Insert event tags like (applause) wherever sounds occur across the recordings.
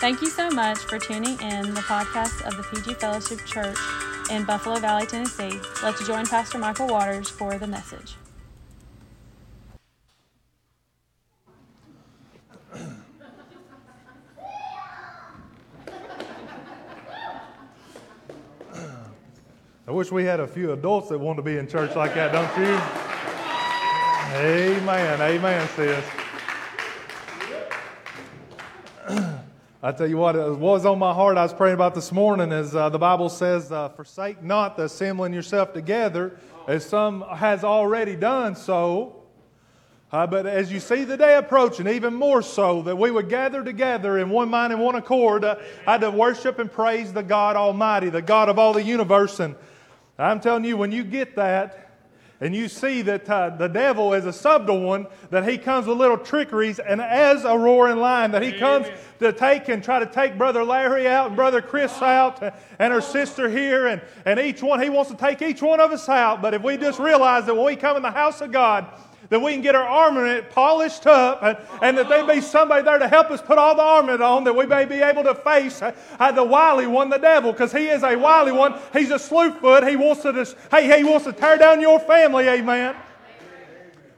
Thank you so much for tuning in the podcast of the PG Fellowship Church in Buffalo Valley, Tennessee. Let's join Pastor Michael Waters for the message. I wish we had a few adults that want to be in church like that, don't you? Amen. Amen, sis. I tell you what, it was on my heart I was praying about this morning is uh, the Bible says, uh, forsake not the assembling yourself together, as some has already done so. Uh, but as you see the day approaching, even more so, that we would gather together in one mind and one accord, uh, I to worship and praise the God Almighty, the God of all the universe. And I'm telling you, when you get that, and you see that uh, the devil is a subtle one, that he comes with little trickeries, and as a roaring lion, that he comes to take and try to take Brother Larry out and Brother Chris out and her sister here, and, and each one, he wants to take each one of us out. But if we just realize that when we come in the house of God, that we can get our armament polished up and, and that there be somebody there to help us put all the armament on that we may be able to face uh, the wily one, the devil, because he is a wily one. He's a slewfoot. He wants to just, hey, he wants to tear down your family, amen.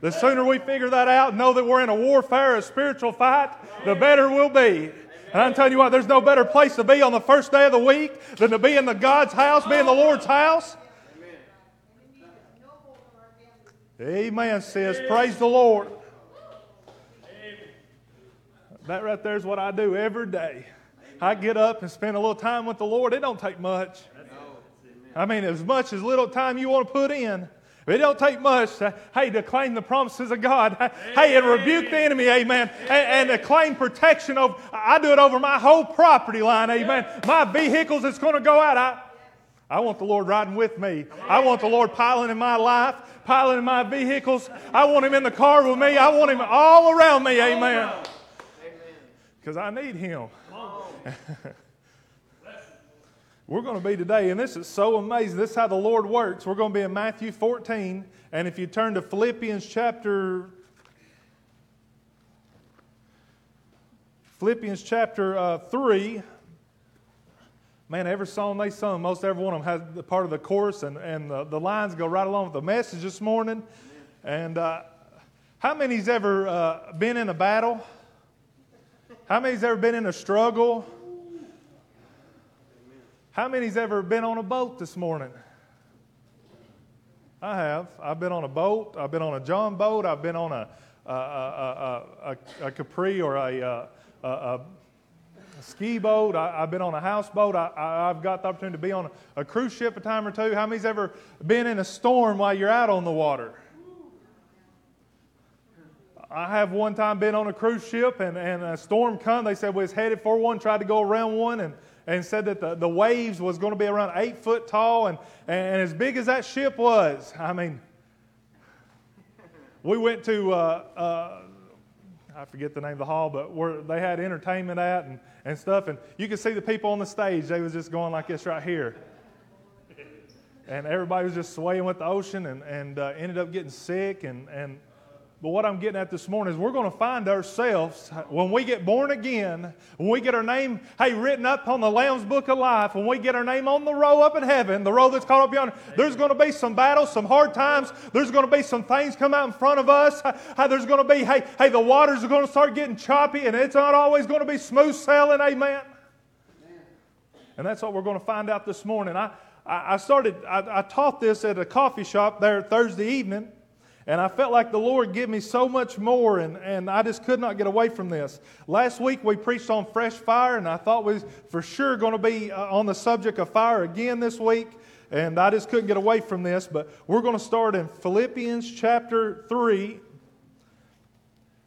The sooner we figure that out know that we're in a warfare, a spiritual fight, the better we'll be. And I'm telling you what, there's no better place to be on the first day of the week than to be in the God's house, be in the Lord's house. Amen, sis. Praise the Lord. That right there is what I do every day. I get up and spend a little time with the Lord. It don't take much. I mean, as much as little time you want to put in. It don't take much to, hey, to claim the promises of God. Hey, and rebuke the enemy, amen. And, and to claim protection of, I do it over my whole property line, amen. My vehicles that's going to go out, I, I want the Lord riding with me. I want the Lord piloting my life piloting my vehicles. I want him in the car with me. I want him all around me. Amen. Because I need him. (laughs) We're going to be today, and this is so amazing. This is how the Lord works. We're going to be in Matthew 14, and if you turn to Philippians chapter Philippians chapter uh, 3, Man, every song they sung, most every one of them has part of the chorus, and, and the, the lines go right along with the message this morning. And uh, how many's ever uh, been in a battle? How many's ever been in a struggle? How many's ever been on a boat this morning? I have. I've been on a boat. I've been on a John boat. I've been on a, a, a, a, a Capri or a, a ski boat. I, have been on a houseboat. I, have got the opportunity to be on a, a, cruise ship a time or two. How many's ever been in a storm while you're out on the water? I have one time been on a cruise ship and, and a storm come. They said we was headed for one, tried to go around one, and, and said that the, the waves was going to be around eight foot tall. And, and as big as that ship was, I mean, we went to uh, uh, I forget the name of the hall, but where they had entertainment at and, and stuff. And you could see the people on the stage, they was just going like this right here. And everybody was just swaying with the ocean and, and uh, ended up getting sick and, and but what I'm getting at this morning is we're going to find ourselves when we get born again, when we get our name, hey, written up on the Lamb's Book of Life, when we get our name on the row up in heaven, the row that's called up yonder, there's going to be some battles, some hard times. There's going to be some things come out in front of us. Hey, there's going to be, hey, hey, the waters are going to start getting choppy, and it's not always going to be smooth sailing. Amen. And that's what we're going to find out this morning. I, I started, I, I taught this at a coffee shop there Thursday evening. And I felt like the Lord gave me so much more, and, and I just could not get away from this. Last week we preached on fresh fire, and I thought we was for sure going to be uh, on the subject of fire again this week, and I just couldn't get away from this. But we're going to start in Philippians chapter 3,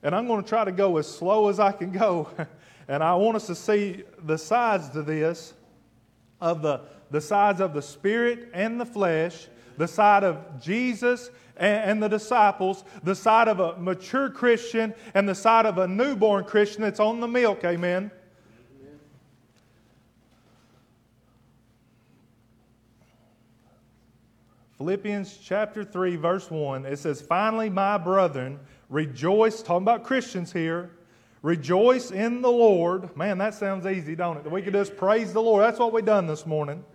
and I'm going to try to go as slow as I can go. (laughs) and I want us to see the sides to this of the, the sides of the spirit and the flesh, the side of Jesus and, the disciples, the side of a mature Christian and the side of a newborn Christian that's on the milk. Amen. Philippians chapter 3, verse 1, it says, Finally, my brethren, rejoice, talking about Christians here, Rejoice in the Lord. Man, that sounds easy, don't it? We could just praise the Lord. That's what we've done this morning.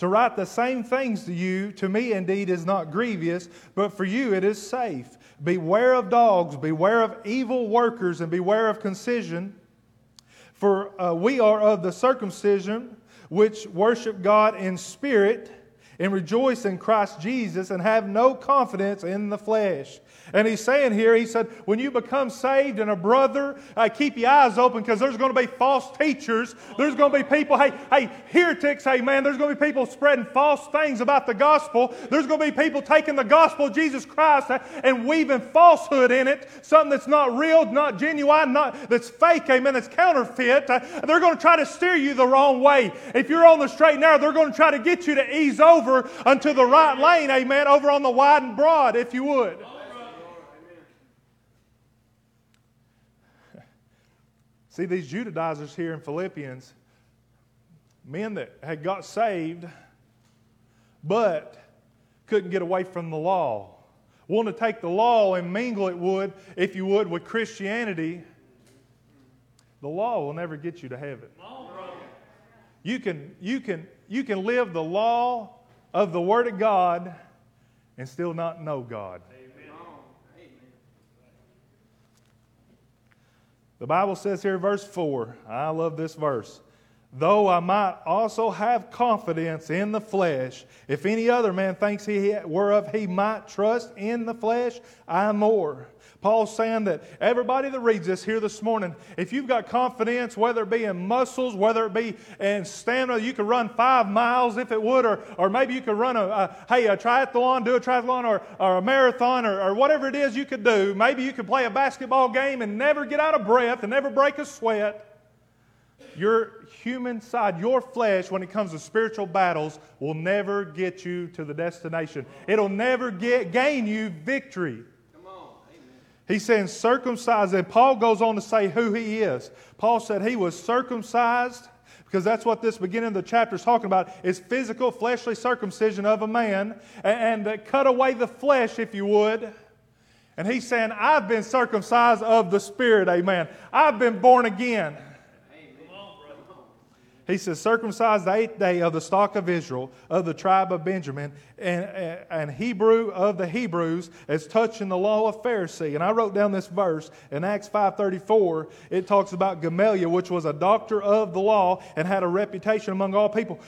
To write the same things to you, to me indeed is not grievous, but for you it is safe. Beware of dogs, beware of evil workers, and beware of concision. For uh, we are of the circumcision which worship God in spirit and rejoice in Christ Jesus and have no confidence in the flesh. And he's saying here, he said, when you become saved and a brother, uh, keep your eyes open because there's going to be false teachers. There's going to be people, hey, hey, heretics, hey, man, there's going to be people spreading false things about the gospel. There's going to be people taking the gospel of Jesus Christ uh, and weaving falsehood in it, something that's not real, not genuine, not that's fake, amen, that's counterfeit. Uh, they're going to try to steer you the wrong way. If you're on the straight and narrow, they're going to try to get you to ease over unto the right lane, amen, over on the wide and broad, if you would. See, these Judaizers here in Philippians, men that had got saved, but couldn't get away from the law. Want to take the law and mingle it would, if you would, with Christianity. The law will never get you to heaven. You can, you can, you can live the law of the Word of God and still not know God. The Bible says here, verse 4, I love this verse. Though I might also have confidence in the flesh, if any other man thinks he whereof he might trust in the flesh, I more. Paul's saying that everybody that reads this here this morning, if you've got confidence, whether it be in muscles, whether it be in stamina, you could run five miles if it would, or, or maybe you could run a, a hey, a triathlon, do a triathlon, or, or a marathon, or, or whatever it is you could do. Maybe you could play a basketball game and never get out of breath and never break a sweat. Your human side, your flesh, when it comes to spiritual battles, will never get you to the destination. It'll never get, gain you victory. He's saying circumcised, and Paul goes on to say who he is. Paul said he was circumcised because that's what this beginning of the chapter is talking about is physical fleshly circumcision of a man and, and cut away the flesh if you would. And he's saying i've been circumcised of the spirit amen. I've been born again he says, circumcised the eighth day of the stock of Israel, of the tribe of Benjamin, and, and Hebrew of the Hebrews, as touching the law of Pharisee. And I wrote down this verse in Acts 5.34. It talks about Gamaliel, which was a doctor of the law and had a reputation among all people.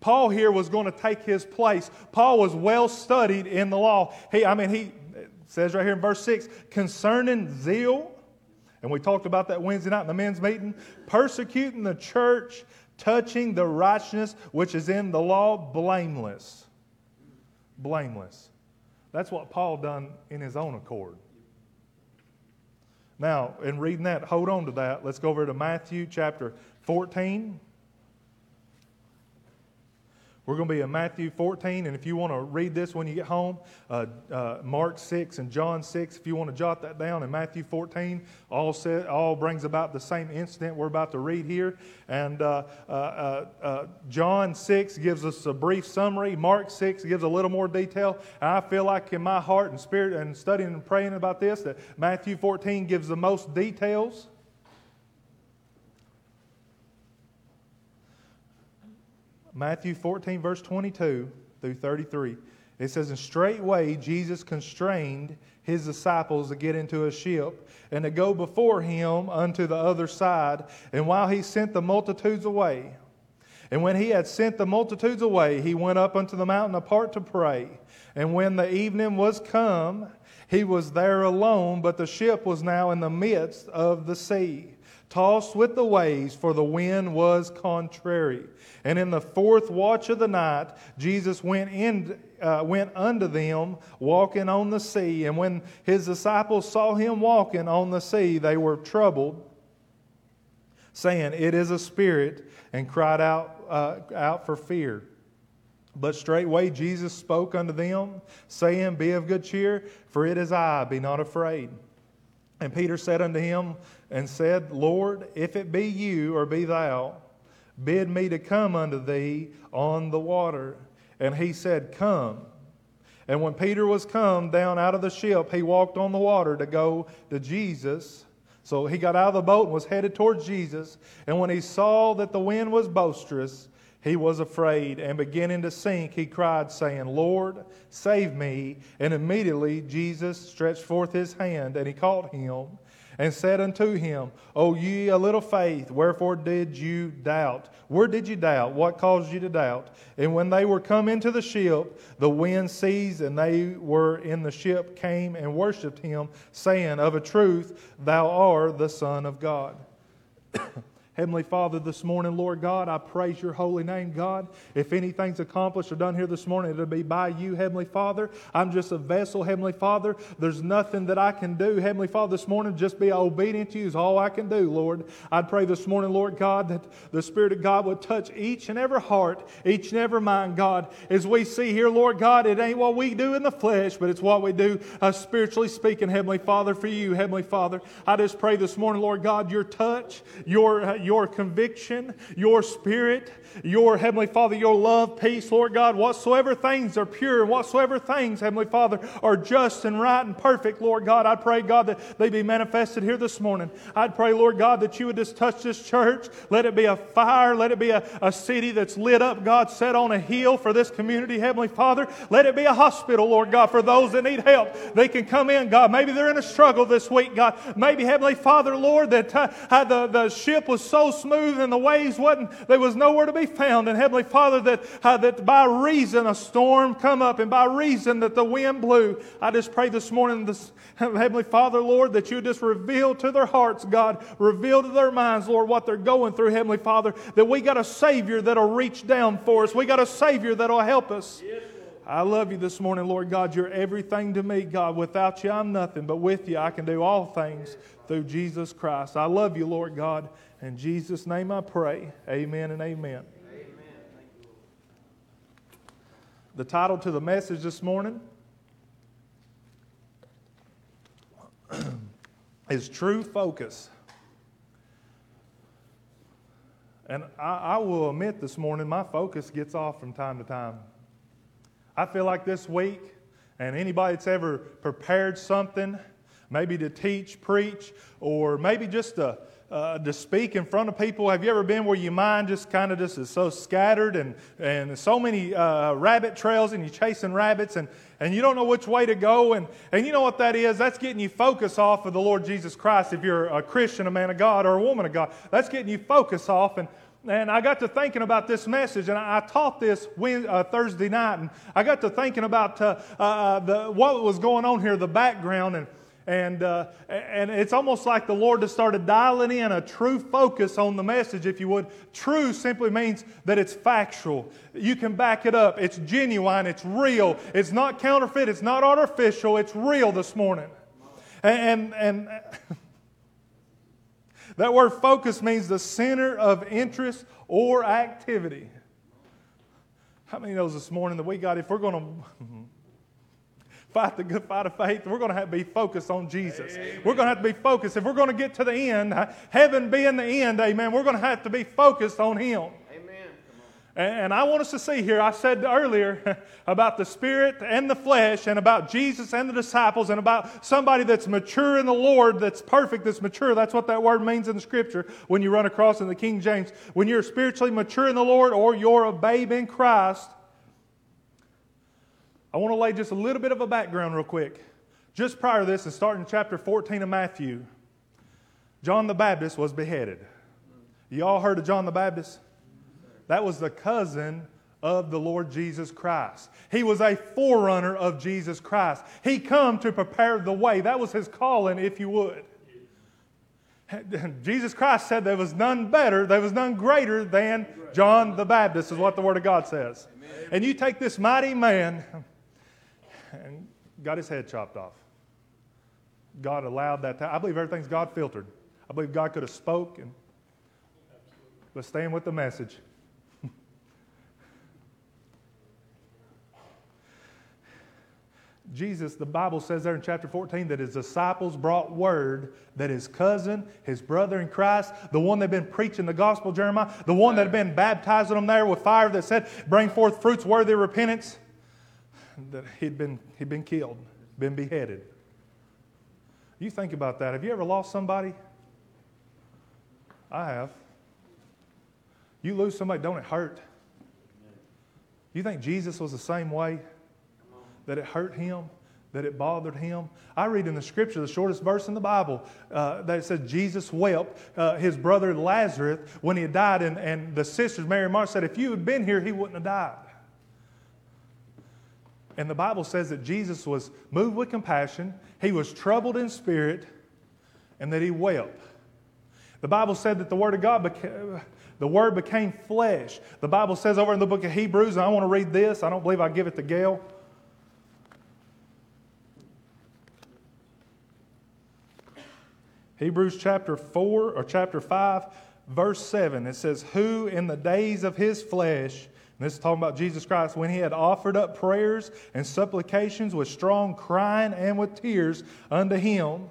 Paul here was going to take his place. Paul was well studied in the law. He, I mean, he says right here in verse 6, concerning zeal, and we talked about that Wednesday night in the men's meeting, persecuting the church, touching the righteousness which is in the law, blameless. Blameless. That's what Paul done in his own accord. Now, in reading that, hold on to that. Let's go over to Matthew chapter 14. We're going to be in Matthew 14, and if you want to read this when you get home, uh, uh, Mark 6 and John 6, if you want to jot that down, in Matthew 14, all, all brings about the same incident we're about to read here. And uh, uh, uh, uh John 6 gives us a brief summary, Mark 6 gives a little more detail. And I feel like in my heart and spirit and studying and praying about this, that Matthew 14 gives the most details. Matthew 14, verse 22 through 33. It says, And straightway Jesus constrained his disciples to get into a ship and to go before him unto the other side. And while he sent the multitudes away, and when he had sent the multitudes away, he went up unto the mountain apart to pray. And when the evening was come, he was there alone, but the ship was now in the midst of the sea, tossed with the waves, for the wind was contrary. And in the fourth watch of the night, Jesus went in, uh, went unto them, walking on the sea. And when his disciples saw him walking on the sea, they were troubled, saying, "It is a spirit," and cried out uh, out for fear. But straightway Jesus spoke unto them, saying, Be of good cheer, for it is I, be not afraid. And Peter said unto him, and said, Lord, if it be you, or be thou, Bid me to come unto thee on the water. And he said, Come. And when Peter was come down out of the ship, he walked on the water to go to Jesus. So he got out of the boat and was headed towards Jesus. And when he saw that the wind was boisterous, he was afraid, and beginning to sink, he cried, saying, Lord, save me. And immediately Jesus stretched forth his hand, and he caught him, and said unto him, O ye a little faith, wherefore did you doubt? Where did you doubt? What caused you to doubt? And when they were come into the ship, the wind ceased, and they were in the ship, came and worshipped him, saying, Of a truth, thou art the Son of God. Heavenly Father, this morning, Lord God, I praise your holy name, God. If anything's accomplished or done here this morning, it'll be by you, Heavenly Father. I'm just a vessel, Heavenly Father. There's nothing that I can do, Heavenly Father, this morning. Just be obedient to you is all I can do, Lord. I'd pray this morning, Lord God, that the Spirit of God would touch each and every heart, each and every mind, God. As we see here, Lord God, it ain't what we do in the flesh, but it's what we do uh, spiritually speaking, Heavenly Father, for you, Heavenly Father. I just pray this morning, Lord God, your touch, your, uh, your conviction, your spirit, your Heavenly Father, your love, peace, Lord God, whatsoever things are pure and whatsoever things, Heavenly Father, are just and right and perfect, Lord God, I pray, God, that they be manifested here this morning. I'd pray, Lord God, that you would just touch this church. Let it be a fire. Let it be a, a city that's lit up, God, set on a hill for this community, Heavenly Father. Let it be a hospital, Lord God, for those that need help. They can come in, God. Maybe they're in a struggle this week, God. Maybe, Heavenly Father, Lord, that uh, the, the ship was so smooth and the waves wasn't, there was nowhere to be found. And Heavenly Father, that, uh, that by reason a storm come up and by reason that the wind blew, I just pray this morning, this, Heavenly Father, Lord, that you just reveal to their hearts, God, reveal to their minds, Lord, what they're going through, Heavenly Father, that we got a Savior that'll reach down for us. We got a Savior that'll help us. Yes. I love you this morning, Lord God. You're everything to me, God. Without you, I'm nothing, but with you, I can do all things through Jesus Christ. I love you, Lord God. In Jesus' name I pray. Amen and amen. amen. The title to the message this morning (clears throat) is True Focus. And I, I, will admit this morning, my focus gets off from time to time. I feel like this week, and anybody that's ever prepared something, maybe to teach, preach, or maybe just to uh, to speak in front of people. Have you ever been where your mind just kind of just is so scattered and, and so many uh, rabbit trails and you're chasing rabbits and, and you don't know which way to go? And, and you know what that is? That's getting you focus off of the Lord Jesus Christ if you're a Christian, a man of God, or a woman of God. That's getting you focus off. And, and I got to thinking about this message, and I, taught this uh, Thursday night, and I got to thinking about uh, uh, the, what was going on here, the background, and and, uh, and it's almost like the Lord has started dialing in a true focus on the message, if you would. True simply means that it's factual. You can back it up. It's genuine. It's real. It's not counterfeit. It's not artificial. It's real this morning. And, and, and (laughs) that word focus means the center of interest or activity. How many knows this morning that we got, if we're going (laughs) to fight the good fight of faith, we're going to have to be focused on Jesus. Amen. We're going to have to be focused. If we're going to get to the end, heaven being the end, amen, we're going to have to be focused on Him. Amen. And I want us to see here, I said earlier (laughs) about the spirit and the flesh, and about Jesus and the disciples, and about somebody that's mature in the Lord, that's perfect, that's mature. That's what that word means in the scripture when you run across in the King James. When you're spiritually mature in the Lord, or you're a babe in Christ, I want to lay just a little bit of a background real quick. Just prior to this, and starting in chapter 14 of Matthew, John the Baptist was beheaded. You all heard of John the Baptist? That was the cousin of the Lord Jesus Christ. He was a forerunner of Jesus Christ. He come to prepare the way. That was his calling, if you would. (laughs) Jesus Christ said there was none better, there was none greater than John the Baptist, is what the Word of God says. And you take this mighty man, and got his head chopped off. God allowed that. To, I believe everything's God filtered. I believe God could have spoke and but staying with the message. Jesus, the Bible says there in chapter 14 that his disciples brought word that his cousin, his brother in Christ, the one that had been preaching the gospel, Jeremiah, the one that had been baptizing them there with fire that said, Bring forth fruits worthy of repentance that he'd been, he'd been killed, been beheaded. You think about that. Have you ever lost somebody? I have. You lose somebody, don't it hurt? You think Jesus was the same way? That it hurt him? That it bothered him? I read in the scripture, the shortest verse in the Bible, uh, that it says Jesus wept. Uh, his brother Lazarus, when he had died, and, and the sisters, Mary and Martha, said, If you had been here, he wouldn't have died. And the Bible says that Jesus was moved with compassion, he was troubled in spirit, and that he wept. The Bible said that the Word of God became. The Word became flesh. The Bible says over in the book of Hebrews, and I want to read this. I don't believe I give it to Gail. Hebrews chapter 4 or chapter 5, verse 7. It says, Who in the days of his flesh, and this is talking about Jesus Christ, when he had offered up prayers and supplications with strong crying and with tears unto him,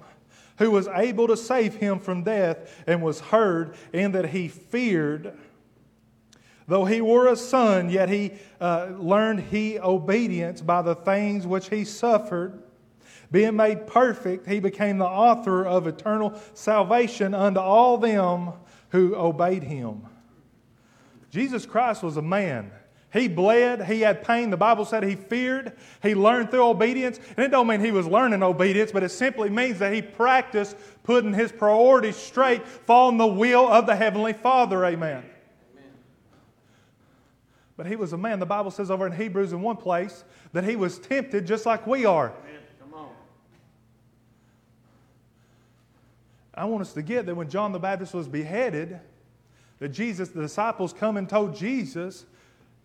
who was able to save him from death and was heard, in that he feared. Though he were a son, yet he uh, learned he obedience by the things which he suffered. Being made perfect, he became the author of eternal salvation unto all them who obeyed him. Jesus Christ was a man he bled, he had pain. The Bible said he feared, he learned through obedience. And it don't mean he was learning obedience, but it simply means that he practiced putting his priorities straight, following the will of the Heavenly Father. Amen. Amen. But he was a man. The Bible says over in Hebrews in one place that he was tempted just like we are. Come on. I want us to get that when John the Baptist was beheaded, that Jesus, the disciples come and told Jesus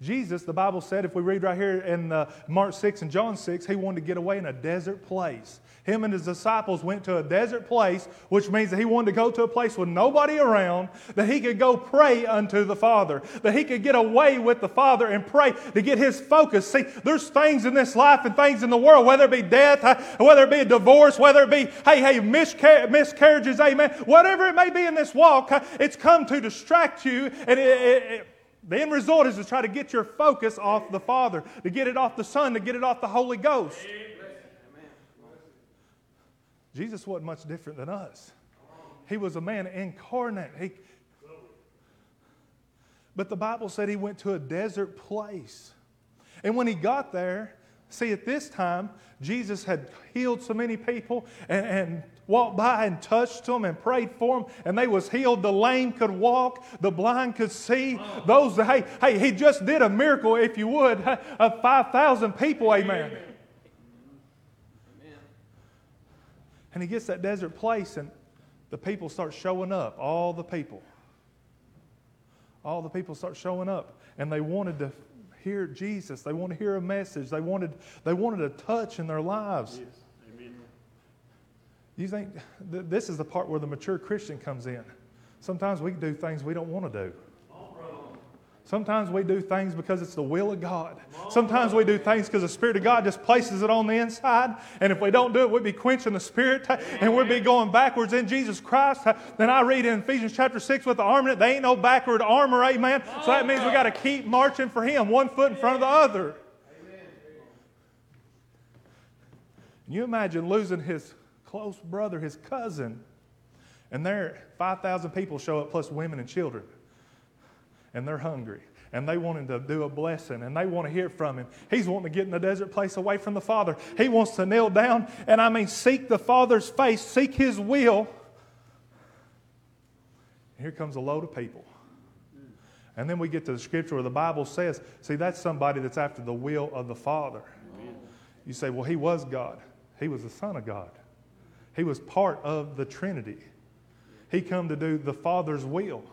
Jesus, the Bible said, if we read right here in uh, Mark 6 and John 6, he wanted to get away in a desert place. Him and his disciples went to a desert place, which means that he wanted to go to a place with nobody around, that he could go pray unto the Father, that he could get away with the Father and pray to get his focus. See, there's things in this life and things in the world, whether it be death, uh, whether it be a divorce, whether it be, hey, hey, miscar- miscarriages, amen, whatever it may be in this walk, uh, it's come to distract you and it, it, it the end result is to try to get your focus off the Father, to get it off the Son, to get it off the Holy Ghost. Jesus wasn't much different than us. He was a man incarnate. He, but the Bible said he went to a desert place. And when he got there, see, at this time, Jesus had healed so many people and, and walked by and touched them and prayed for them, and they was healed. The lame could walk, the blind could see. Those, hey, hey, he just did a miracle, if you would, (laughs) of 5,000 people, amen. amen. And he gets that desert place, and the people start showing up, all the people. All the people start showing up, and they wanted to hear Jesus. They wanted to hear a message. They wanted, they wanted a touch in their lives. Yes. You think th- this is the part where the mature Christian comes in. Sometimes we do things we don't want to do. Sometimes we do things because it's the will of God. Sometimes we do things because the Spirit of God just places it on the inside. And if we don't do it, we'd be quenching the Spirit and we'd be going backwards in Jesus Christ. Then I read in Ephesians chapter 6 with the armor, there ain't no backward armor, amen. So that means we got to keep marching for Him, one foot in front of the other. Can you imagine losing his close brother, his cousin. And there, 5,000 people show up, plus women and children. And they're hungry. And they want him to do a blessing. And they want to hear from him. He's wanting to get in a desert place away from the Father. He wants to kneel down and, I mean, seek the Father's face, seek his will. here comes a load of people. And then we get to the scripture where the Bible says, see, that's somebody that's after the will of the Father. You say, well, he was God. He was the Son of God. He was part of the Trinity. He come to do the Father's will.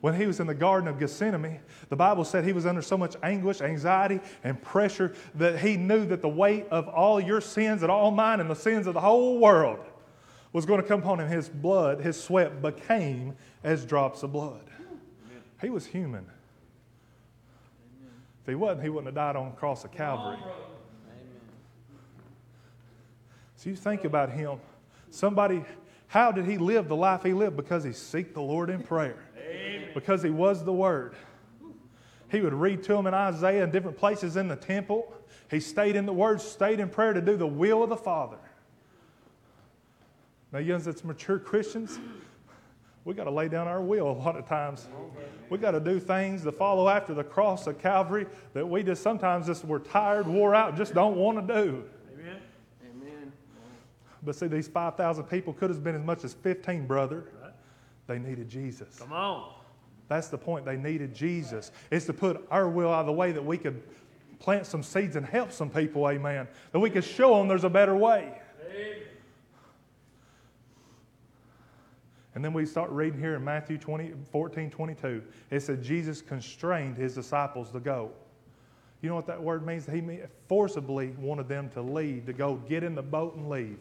When he was in the Garden of Gethsemane, the Bible said he was under so much anguish, anxiety, and pressure that he knew that the weight of all your sins and all mine and the sins of the whole world was going to come upon him. His blood, his sweat became as drops of blood. Amen. He was human. Amen. If he wasn't, he wouldn't have died on the cross of Calvary. So you think about him Somebody, how did he live the life he lived? Because he seeked the Lord in prayer. Amen. Because he was the Word. He would read to him in Isaiah and different places in the temple. He stayed in the Word, stayed in prayer to do the will of the Father. Now, you know, it's mature Christians. We got to lay down our will a lot of times. We got to do things to follow after the cross of Calvary that we just sometimes just we're tired, wore out, just don't want to do. But see, these 5,000 people could have been as much as 15, brother. They needed Jesus. Come on. That's the point. They needed Jesus. It's to put our will out of the way that we could plant some seeds and help some people, amen. That we could show them there's a better way. Amen. And then we start reading here in Matthew 20, 14, 22. It said Jesus constrained his disciples to go. You know what that word means? He forcibly wanted them to leave, to go get in the boat and leave.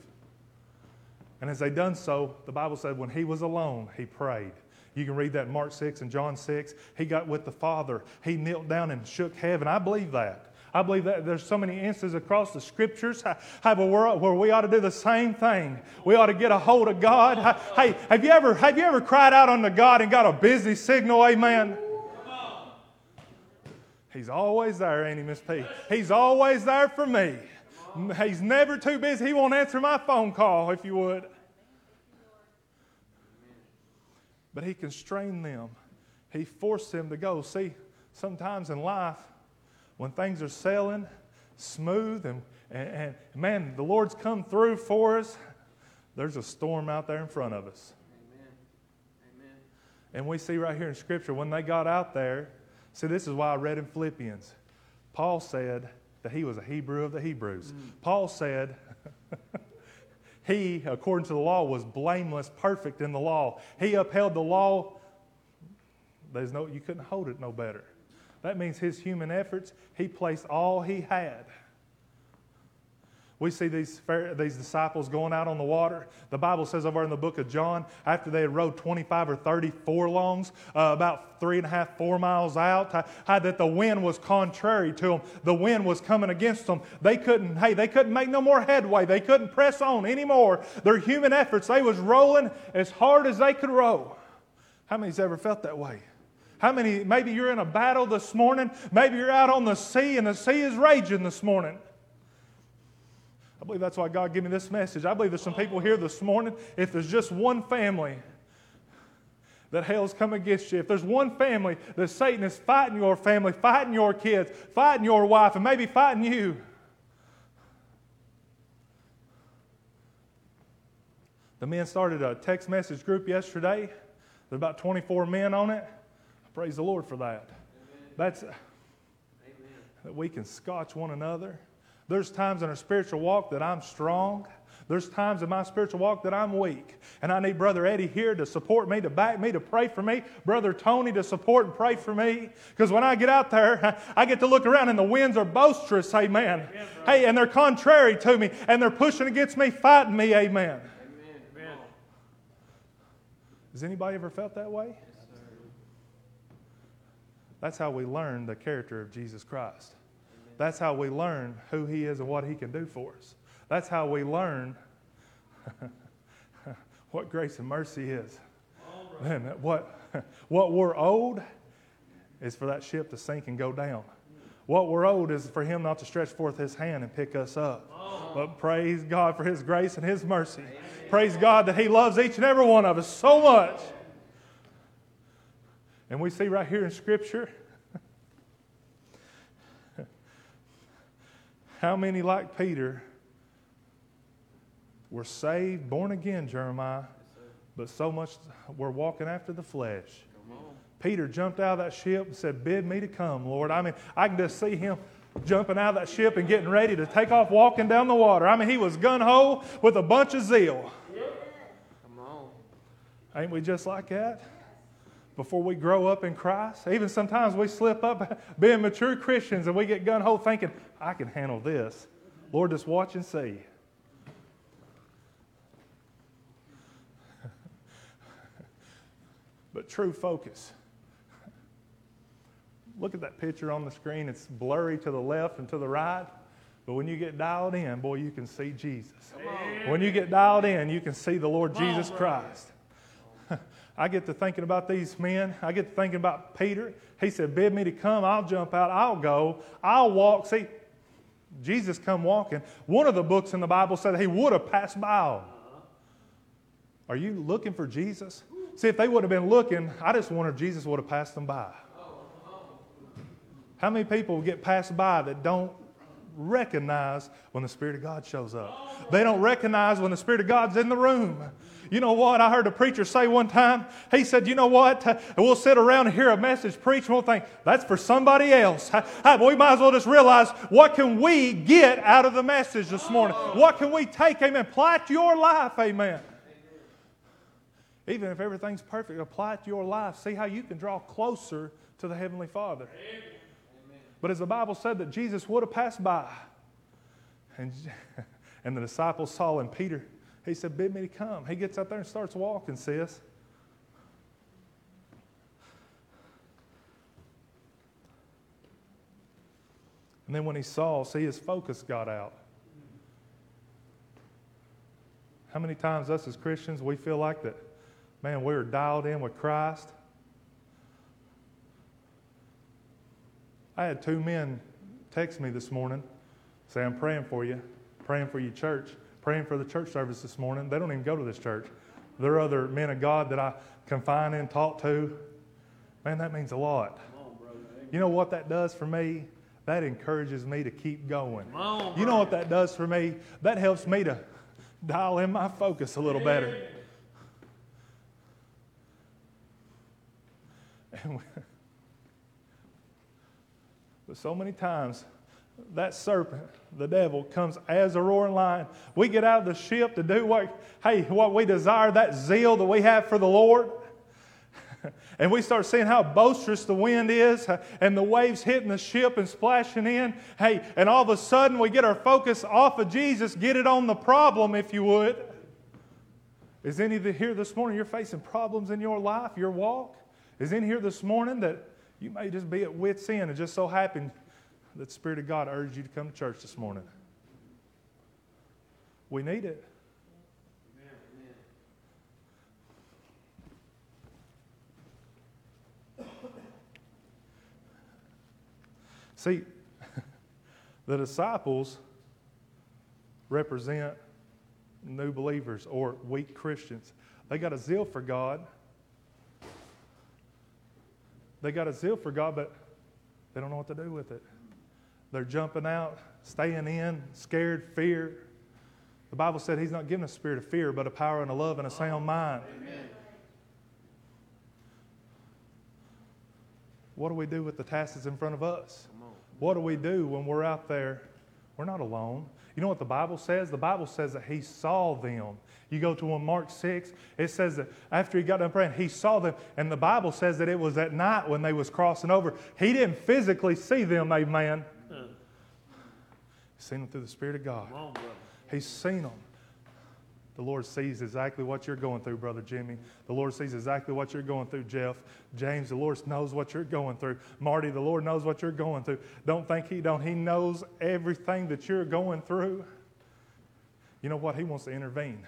And as they done so, the Bible said when he was alone, he prayed. You can read that in Mark 6 and John 6. He got with the Father. He knelt down and shook heaven. I believe that. I believe that there's so many instances across the scriptures have a world where we ought to do the same thing. We ought to get a hold of God. Hey, have you ever have you ever cried out unto God and got a busy signal? Amen. He's always there, ain't he, Miss P? He's always there for me. He's never too busy. He won't answer my phone call if you would. But he constrained them. He forced them to go. See, sometimes in life, when things are sailing smooth and, and, and, man, the Lord's come through for us, there's a storm out there in front of us. Amen. Amen. And we see right here in Scripture, when they got out there, see, this is why I read in Philippians. Paul said that he was a Hebrew of the Hebrews. Mm. Paul said, (laughs) he, according to the law, was blameless, perfect in the law. He upheld the law. There's no, you couldn't hold it no better. That means his human efforts, he placed all he had. We see these, these disciples going out on the water. The Bible says over in the book of John, after they had rowed 25 or 30 furlongs, uh, about three and a half, four miles out, had that the wind was contrary to them. The wind was coming against them. They couldn't, hey, they couldn't make no more headway. They couldn't press on anymore. Their human efforts, they was rolling as hard as they could row. How many's ever felt that way? How many, maybe you're in a battle this morning. Maybe you're out on the sea and the sea is raging this morning. I believe that's why God gave me this message. I believe there's some people here this morning. If there's just one family that hell's come against you, if there's one family that Satan is fighting your family, fighting your kids, fighting your wife, and maybe fighting you, the men started a text message group yesterday. There's about 24 men on it. Praise the Lord for that. Amen. That's Amen. that we can scotch one another. There's times in our spiritual walk that I'm strong. There's times in my spiritual walk that I'm weak. And I need Brother Eddie here to support me, to back me, to pray for me. Brother Tony to support and pray for me. Because when I get out there, (laughs) I get to look around and the winds are boisterous, amen. amen hey, and they're contrary to me, and they're pushing against me, fighting me, amen. amen. Has anybody ever felt that way? That's how we learn the character of Jesus Christ. That's how we learn who He is and what He can do for us. That's how we learn (laughs) what grace and mercy is. And what, (laughs) what we're owed is for that ship to sink and go down. What we're owed is for Him not to stretch forth His hand and pick us up. But praise God for His grace and His mercy. Praise God that He loves each and every one of us so much and we see right here in Scripture how many, like Peter, were saved, born again, Jeremiah, but so much were walking after the flesh. Peter jumped out of that ship and said, Bid me to come, Lord. I mean, I can just see him jumping out of that ship and getting ready to take off walking down the water. I mean, he was gun ho with a bunch of zeal. Come on. Ain't we just like that? before we grow up in Christ. Even sometimes we slip up being mature Christians and we get gun ho thinking, I can handle this. Lord, just watch and see. (laughs) but true focus. Look at that picture on the screen. It's blurry to the left and to the right. But when you get dialed in, boy, you can see Jesus. When you get dialed in, you can see the Lord Jesus Christ. (laughs) I get to thinking about these men. I get to thinking about Peter. He said, Bid me to come. I'll jump out. I'll go. I'll walk. See, Jesus come walking. One of the books in the Bible said he would have passed by. Are you looking for Jesus? See, if they would have been looking, I just wonder if Jesus would have passed them by. How many people get passed by that don't recognize when the Spirit of God shows up? They don't recognize when the Spirit of God's in the room. You know what? I heard a preacher say one time. He said, You know what? We'll sit around and hear a message preached and we'll think, That's for somebody else. We might as well just realize what can we get out of the message this morning? What can we take? Amen. Apply it to your life. Amen. Even if everything's perfect, apply it to your life. See how you can draw closer to the Heavenly Father. But as the Bible said that Jesus would have passed by, and, (laughs) and the disciples saw him, Peter, he said, Bid me to come. He gets up there and starts walking, sis. And then when he saw, see, his focus got out. How many times us as Christians, we feel like that, man, we're dialed in with Christ. I had two men text me this morning, say, I'm praying for you, praying for your church praying for the church service this morning. They don't even go to this church. There are other men of God that I confine in, talk to. Man, that means a lot. You know what that does for me? That encourages me to keep going. you know what that does for me? That helps me to dial in my focus a little better. (laughs) but so many times, that serpent, the devil, comes as a roaring lion. We get out of the ship to do what, hey, what we desire, that zeal that we have for the Lord. (laughs) and we start seeing how boisterous the wind is and the waves hitting the ship and splashing in. Hey, and all of a sudden we get our focus off of Jesus, get it on the problem, if you would. Is any here this morning you're facing problems in your life, your walk? Is in here this morning that you may just be at wit's end and just so happen that the Spirit of God urged you to come to church this morning. We need it. See, (laughs) the disciples represent new believers or weak Christians. They got a zeal for God. They got a zeal for God, but they don't know what to do with it. They're jumping out, staying in, scared, fear. The Bible said He's not giving a spirit of fear, but a power and a love and a sound mind. Amen. What do we do with the tasks in front of us? What do we do when we're out there? We're not alone. You know what the Bible says? The Bible says that He saw them. You go to Mark 6, it says that after he got done praying, he saw them. And the Bible says that it was at night when they was crossing over. He didn't physically see them, amen. He's seen them through the Spirit of God. On, He's seen them. The Lord sees exactly what you're going through, Brother Jimmy. The Lord sees exactly what you're going through, Jeff. James, the Lord knows what you're going through. Marty, the Lord knows what you're going through. Don't think He don't. He knows everything that you're going through. You know what? He wants to intervene.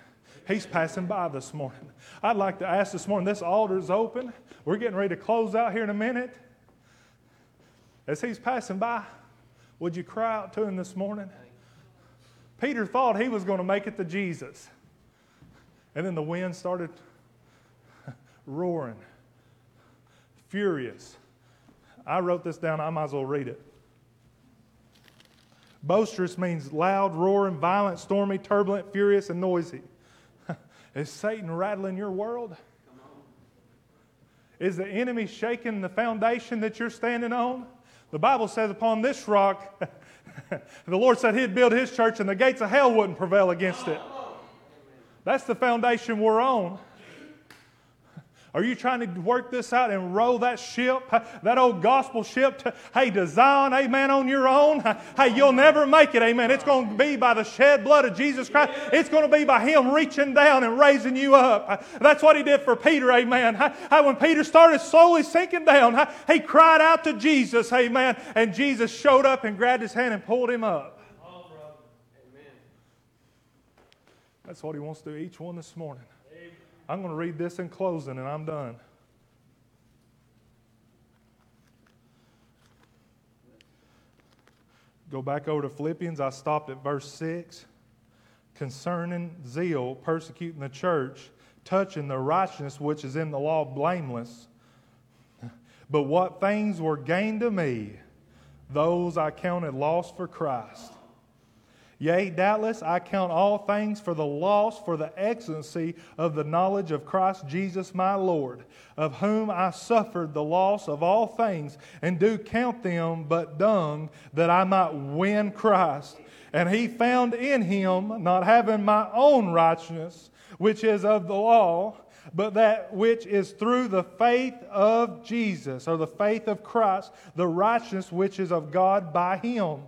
He's passing by this morning. I'd like to ask this morning this altar is open. We're getting ready to close out here in a minute. As He's passing by, would you cry out to him this morning? Peter thought he was going to make it to Jesus. And then the wind started (laughs) roaring, furious. I wrote this down, I might as well read it. Boisterous means loud, roaring, violent, stormy, turbulent, furious, and noisy. (laughs) Is Satan rattling your world? Is the enemy shaking the foundation that you're standing on? The Bible says, upon this rock, (laughs) the Lord said He'd build His church and the gates of hell wouldn't prevail against it. That's the foundation we're on. Are you trying to work this out and row that ship, that old gospel ship, to, hey, to Zion, amen, on your own? Hey, you'll never make it, amen. It's going to be by the shed blood of Jesus Christ. It's going to be by Him reaching down and raising you up. That's what He did for Peter, amen. When Peter started slowly sinking down, he cried out to Jesus, amen, and Jesus showed up and grabbed his hand and pulled him up. Amen. That's what He wants to do each one this morning. I'm going to read this in closing and I'm done. Go back over to Philippians. I stopped at verse 6. Concerning zeal, persecuting the church, touching the righteousness which is in the law blameless. But what things were gained to me, those I counted loss for Christ. Yea, doubtless I count all things for the loss for the excellency of the knowledge of Christ Jesus my Lord, of whom I suffered the loss of all things, and do count them but dung, that I might win Christ. And he found in him, not having my own righteousness, which is of the law, but that which is through the faith of Jesus, or the faith of Christ, the righteousness which is of God by him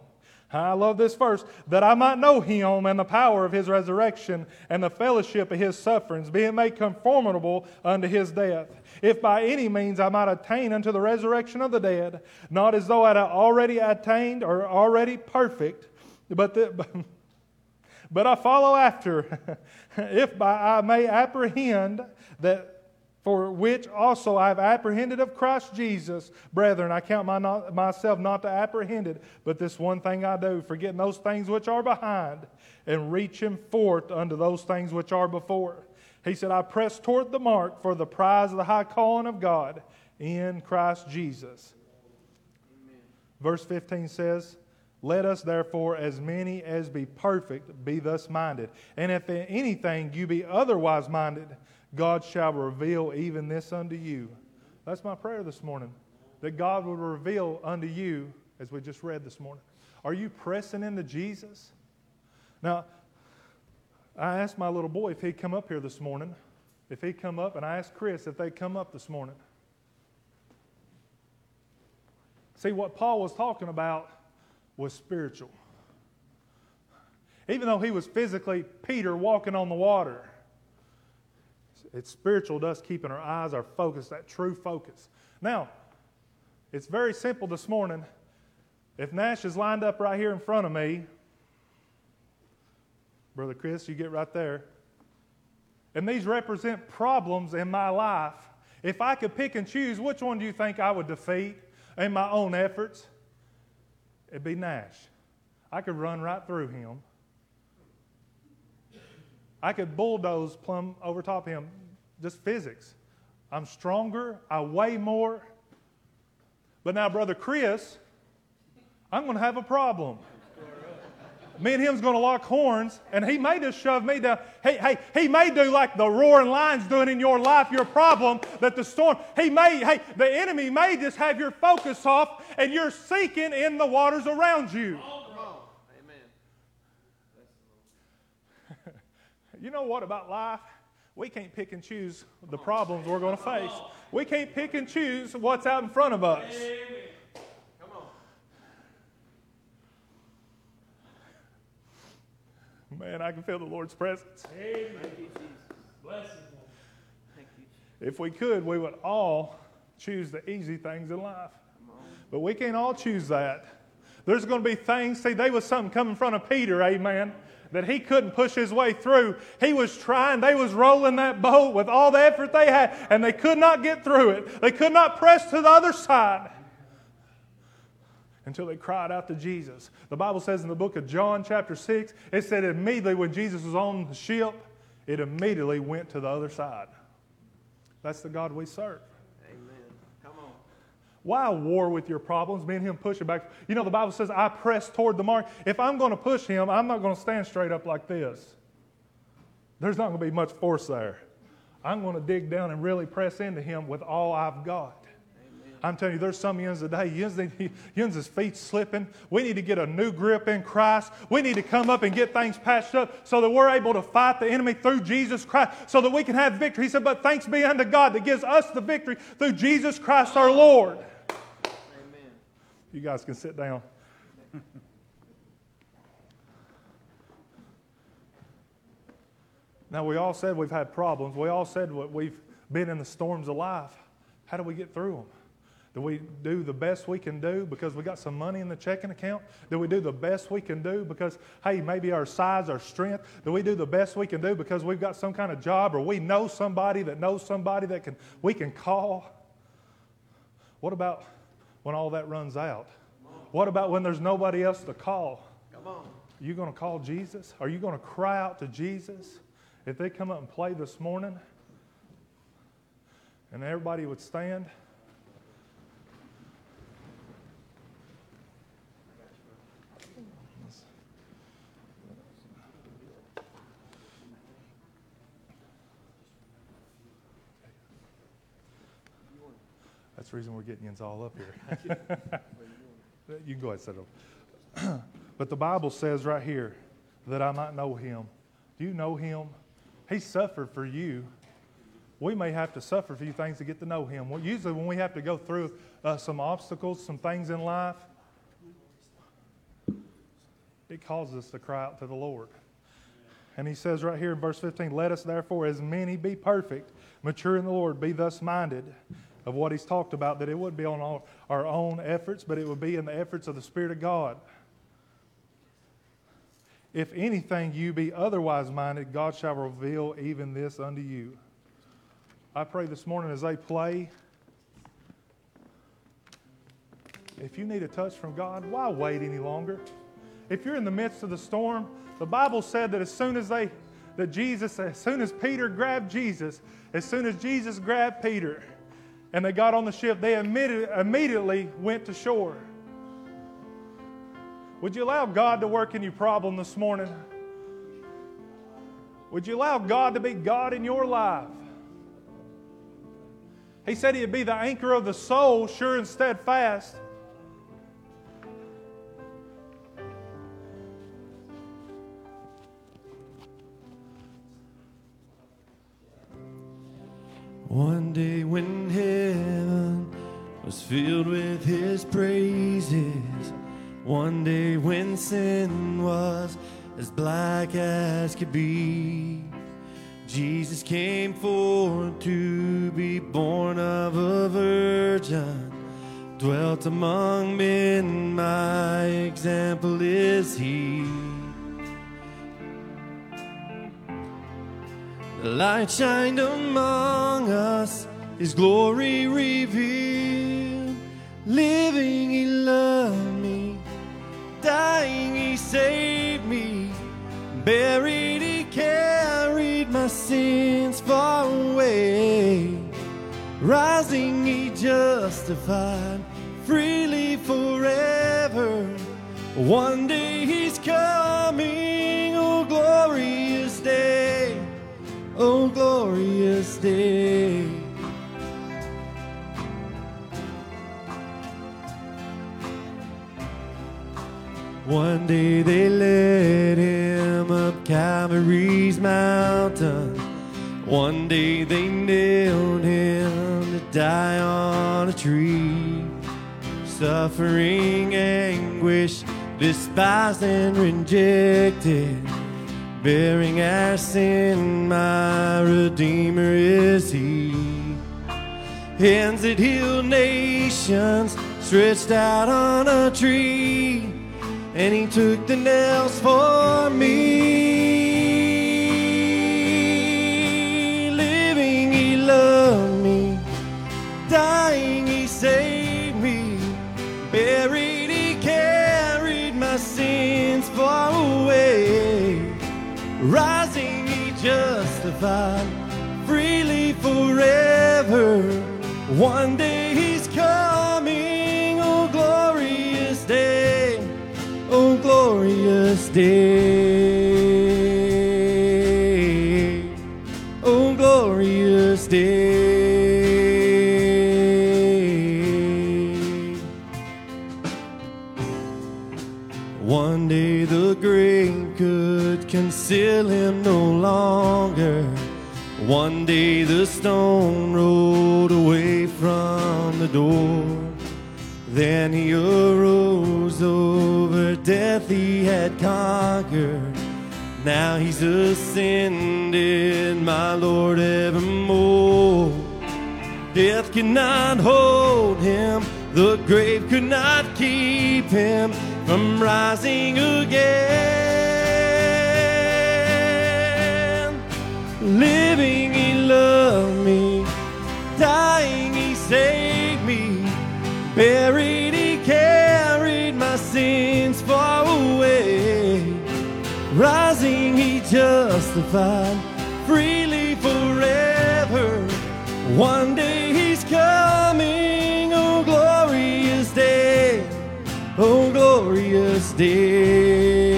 I love this verse that I might know him and the power of his resurrection and the fellowship of his sufferings, being made conformable unto his death. If by any means I might attain unto the resurrection of the dead, not as though I had already attained or already perfect, but, the, (laughs) but I follow after, (laughs) if by I may apprehend that for which also I have apprehended of Christ Jesus. Brethren, I count my not, myself not to apprehended, but this one thing I do, forgetting those things which are behind, and reaching forth unto those things which are before. He said, I press toward the mark for the prize of the high calling of God in Christ Jesus. Amen. Verse 15 says, Let us therefore, as many as be perfect, be thus minded. And if in anything you be otherwise minded, God shall reveal even this unto you. That's my prayer this morning, that God will reveal unto you, as we just read this morning. Are you pressing into Jesus? Now, I asked my little boy if he'd come up here this morning, if he'd come up, and I asked Chris if they'd come up this morning. See, what Paul was talking about was spiritual. Even though he was physically Peter walking on the water, it's spiritual to us keeping our eyes, our focus, that true focus. Now, it's very simple this morning. If Nash is lined up right here in front of me, Brother Chris, you get right there. And these represent problems in my life. If I could pick and choose, which one do you think I would defeat in my own efforts? It'd be Nash. I could run right through him. I could bulldoze plumb over top him just physics. I'm stronger, I weigh more. But now, Brother Chris, I'm going to have a problem. Me and him's going to lock horns, and he may just shove me down. Hey, hey, he may do like the roaring lions doing in your life, your problem, that the storm, he may, hey, the enemy may just have your focus off, and you're sinking in the waters around you. (laughs) you know what about life? We can't pick and choose the problems we're going to face. We can't pick and choose what's out in front of us. Man, I can feel the Lord's presence. If we could, we would all choose the easy things in life. But we can't all choose that. There's going to be things, see, there was something coming in front of Peter, amen that he couldn't push his way through. He was trying, they was rolling that boat with all the effort they had, and they could not get through it. They could not press to the other side until they cried out to Jesus. The Bible says in the book of John, chapter 6, it said immediately when Jesus was on the ship, it immediately went to the other side. That's the God we serve. Why war with your problems? Me and him pushing back. You know, the Bible says, I press toward the mark. If I'm going to push him, I'm not going to stand straight up like this. There's not going to be much force there. I'm going to dig down and really press into him with all I've got. I'm telling you, there's some yins today, yins, (laughs) yins' feet slipping. We need to get a new grip in Christ. We need to come up and get things patched up so that we're able to fight the enemy through Jesus Christ so that we can have victory. He said, But thanks be unto God that gives us the victory through Jesus Christ our Lord. You guys can sit down. now, we all said we've had problems. We all said we've been in the storms of life. How do we get through them? Do we do the best we can do because we got some money in the checking account? Do we do the best we can do because, hey, maybe our size, our strength? Do we do the best we can do because we've got some kind of job or we know somebody that knows somebody that can, we can call? What about when all that runs out? What about when there's nobody else to call? Come on. Are you going to call Jesus? Are you going to cry out to Jesus? If they come up and play this morning and everybody would stand, That's the reason we're getting you all up here. (laughs) (laughs) you can go ahead and set up. (clears throat) but the Bible says right here that I might know him. Do you know him? He suffered for you. We may have to suffer a few things to get to know him. Well, usually, when we have to go through uh, some obstacles, some things in life, it causes us to cry out to the Lord. And he says right here in verse 15, Let us therefore, as many, be perfect, mature in the Lord, be thus minded of what he's talked about, that it wouldn't be on our, own efforts, but it would be in the efforts of the Spirit of God. If anything you be otherwise minded, God shall reveal even this unto you. I pray this morning as they play, if you need a touch from God, why wait any longer? If you're in the midst of the storm, the Bible said that as soon as they, that Jesus, as soon as Peter grabbed Jesus, as soon as Jesus grabbed Peter, and they got on the ship, they immediately went to shore. Would you allow God to work in your problem this morning? Would you allow God to be God in your life? He said He'd be the anchor of the soul, sure and steadfast. One day when heaven was filled with his praises, one day when sin was as black as could be, Jesus came forth to be born of a virgin, dwelt among men, my example is he. The light shined among His glory revealed. Living, He loved me. Dying, He saved me. Buried, He carried my sins far away. Rising, He justified freely forever. One day He's coming, oh glorious day oh glorious day. One day they led him up Calvary's mountain. One day they nailed him to die on a tree. Suffering anguish, despised and rejected bearing our sin, my Redeemer is He. Hands that heal nations stretched out on a tree, and He took the nails for me. Living, He loved me, dying, He saved me, buried, He carried my sins far away. Rising, he justified freely forever. One day glorious day, oh glorious day. One day the grave could conceal him no longer. One day the stone rolled away from the door. Then he arose over death he had conquered. Now he's ascended, my Lord, evermore. Death cannot hold him, the grave could not keep him from rising again. Living, he loved me, dying, he saved me, buried, justified freely forever. One day he's coming, oh glorious day, oh glorious day,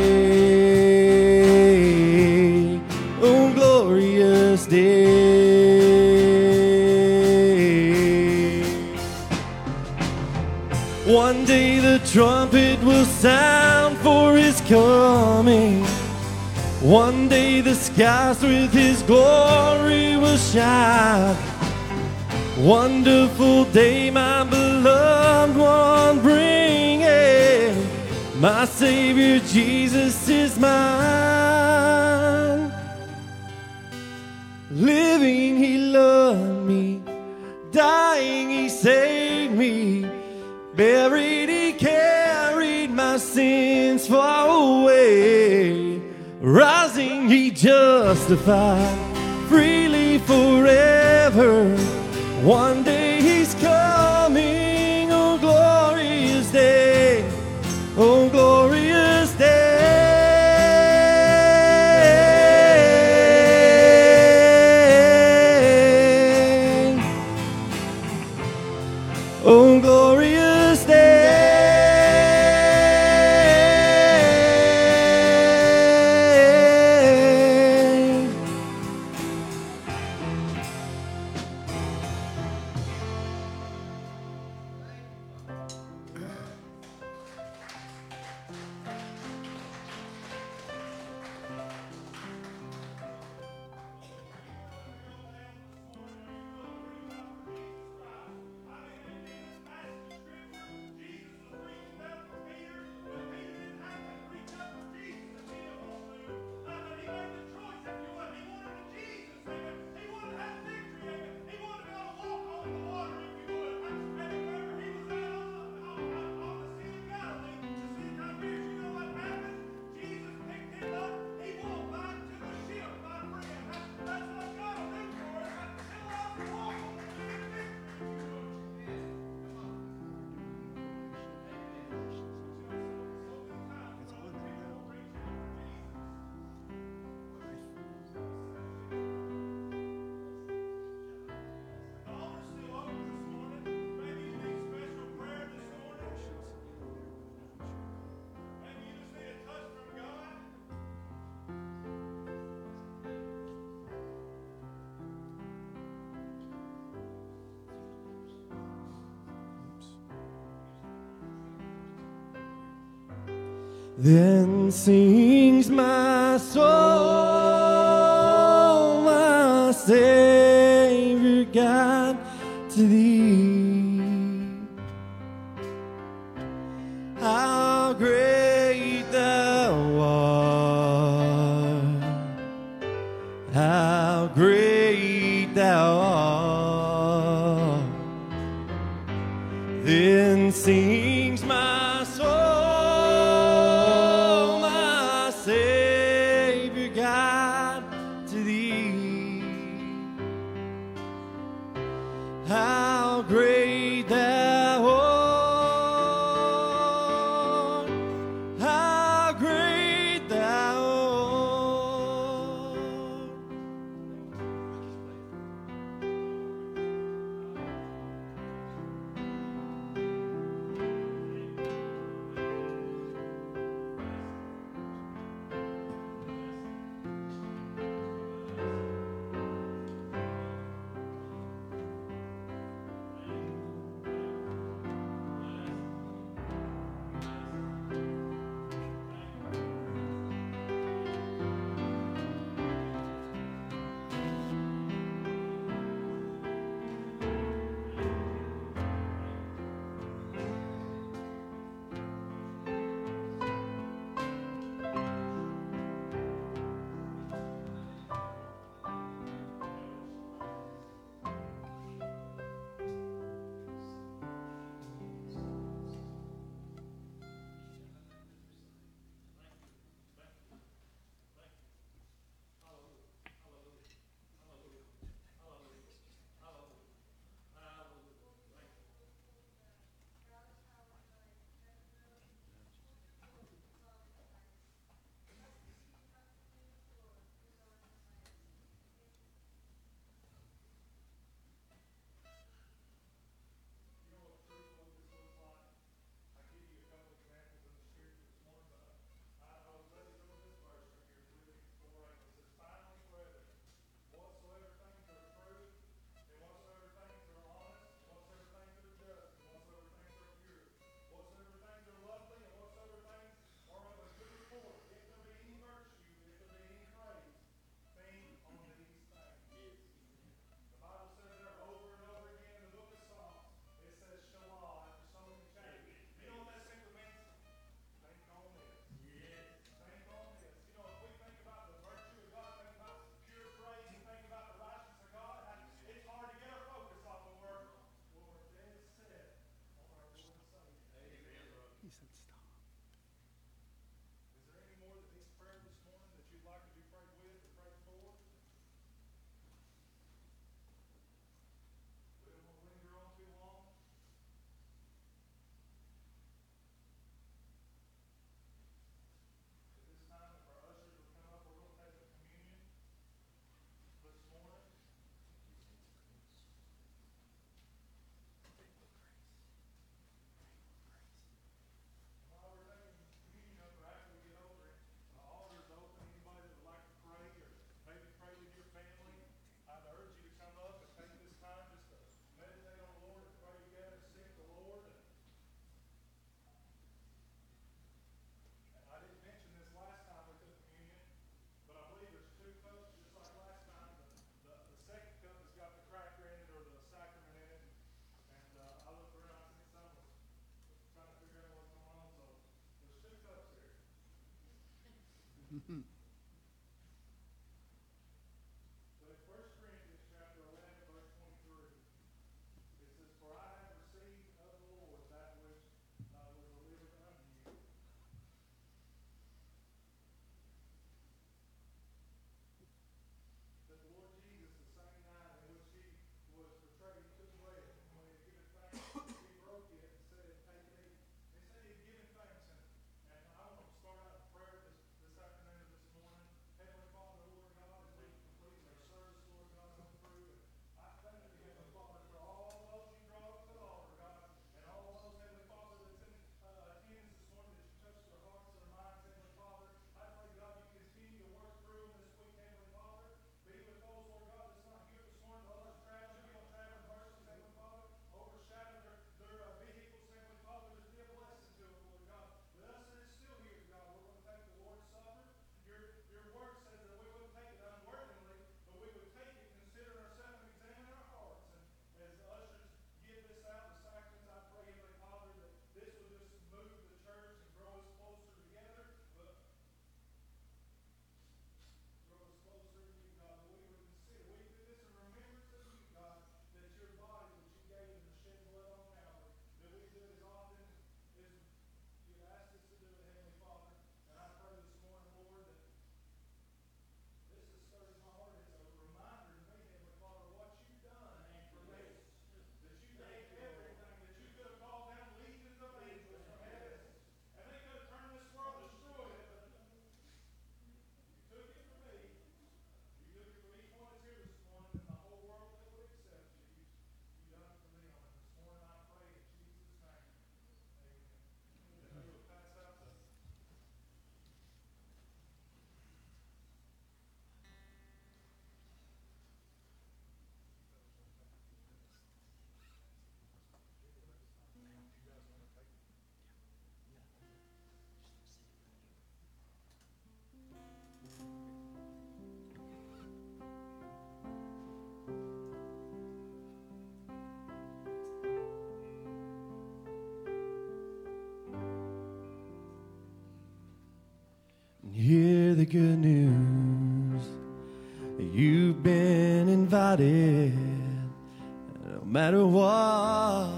oh glorious day. One day the trumpet will sound for his coming. One day the skies with his glory will shine. Wonderful day, my beloved one, bring it. My Savior Jesus is mine. Living, He loved me. Dying, He saved me. Buried, He carried my sins far away. Rising, He justified freely forever. One day Then sings my soul, Mm. good news. You've been invited. No matter what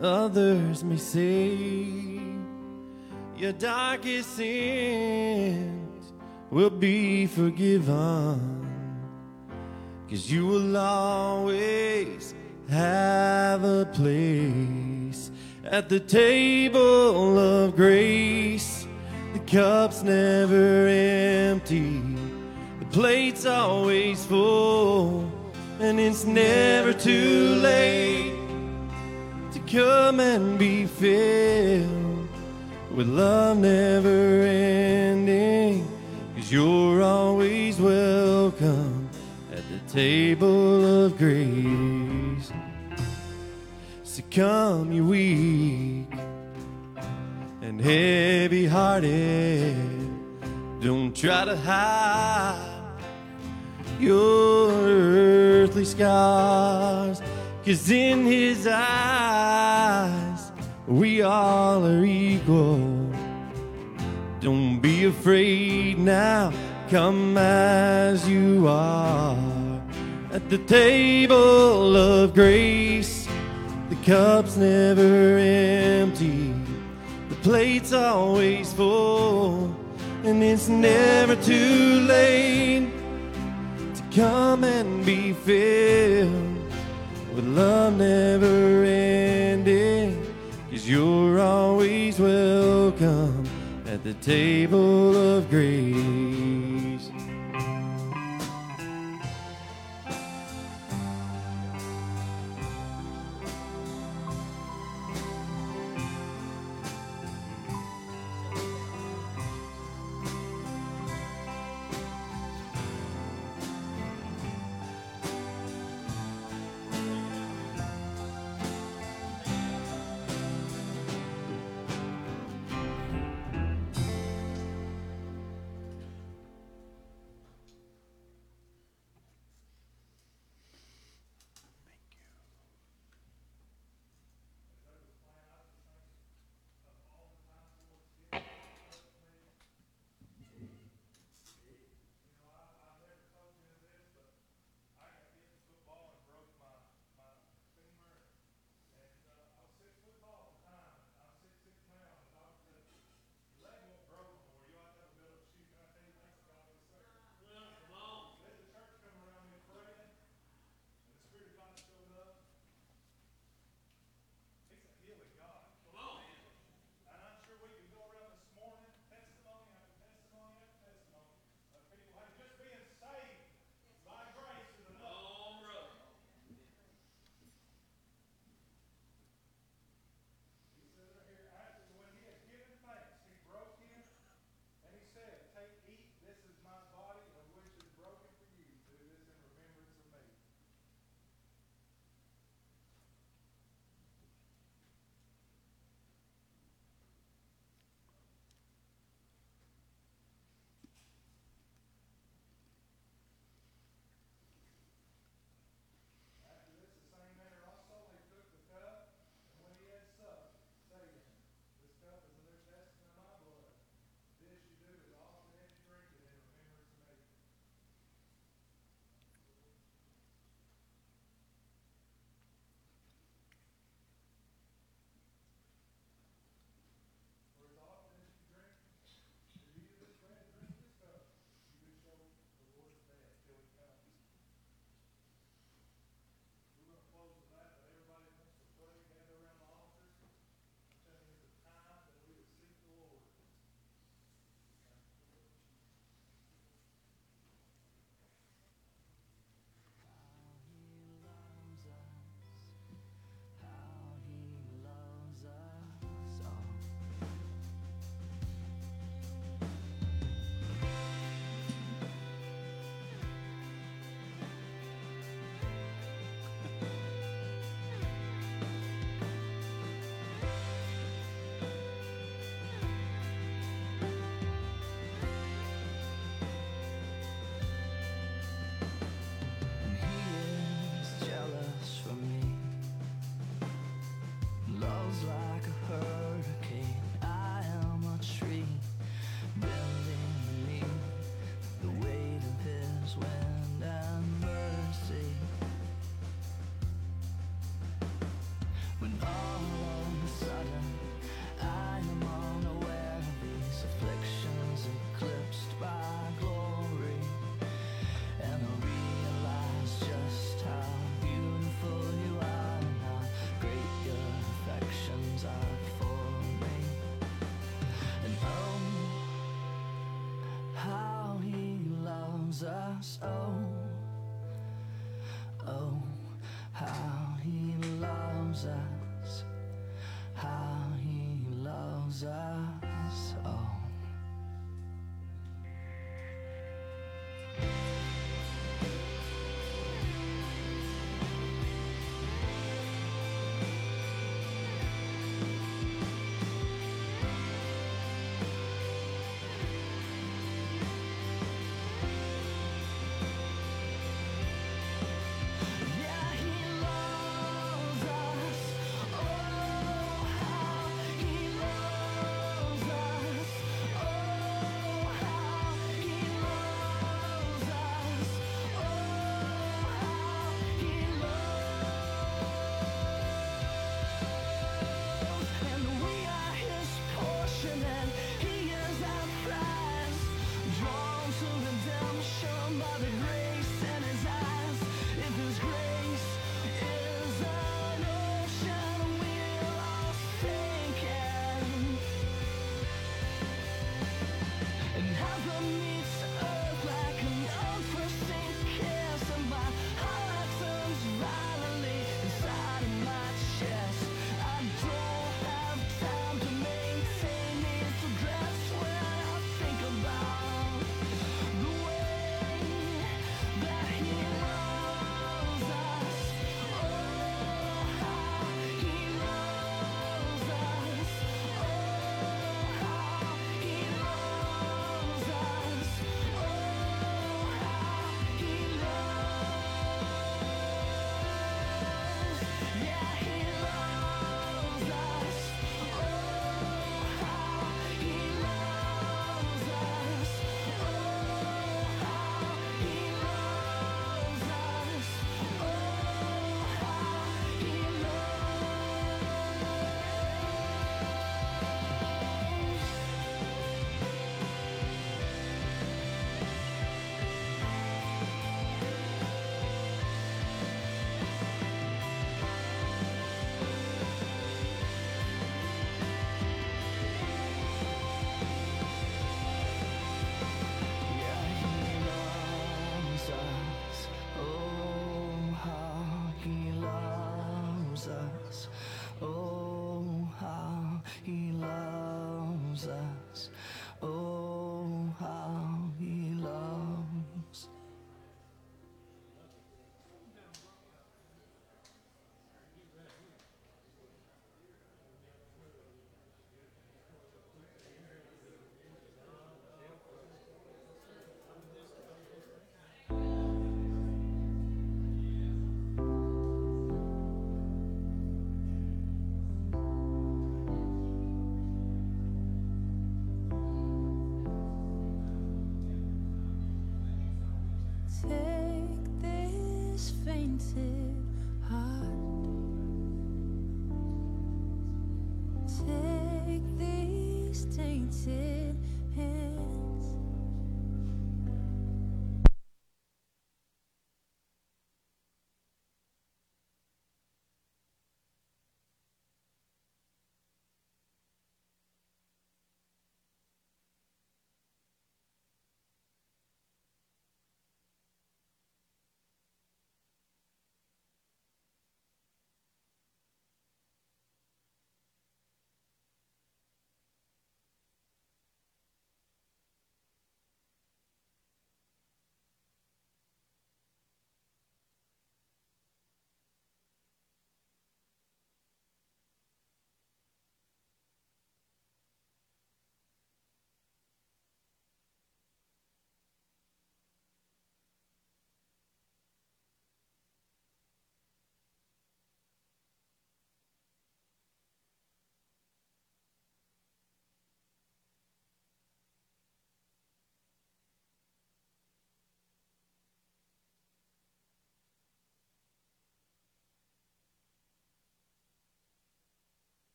others may say, your darkest sins will be forgiven. Cause you will always have a place at the table of grace cup's never empty, the plate's always full, and it's never too late to come and be filled with love never ending. Cause you're always welcome at the table of grace. So come, you weak and heavy hearted. Don't try to hide your earthly scars, cause in his eyes we all are equal. Don't be afraid now, come as you are. At the table of grace, the cup's never empty plate's always full, and it's never too late to come and be filled with love never ending. Cause you're always welcome at the table of grace.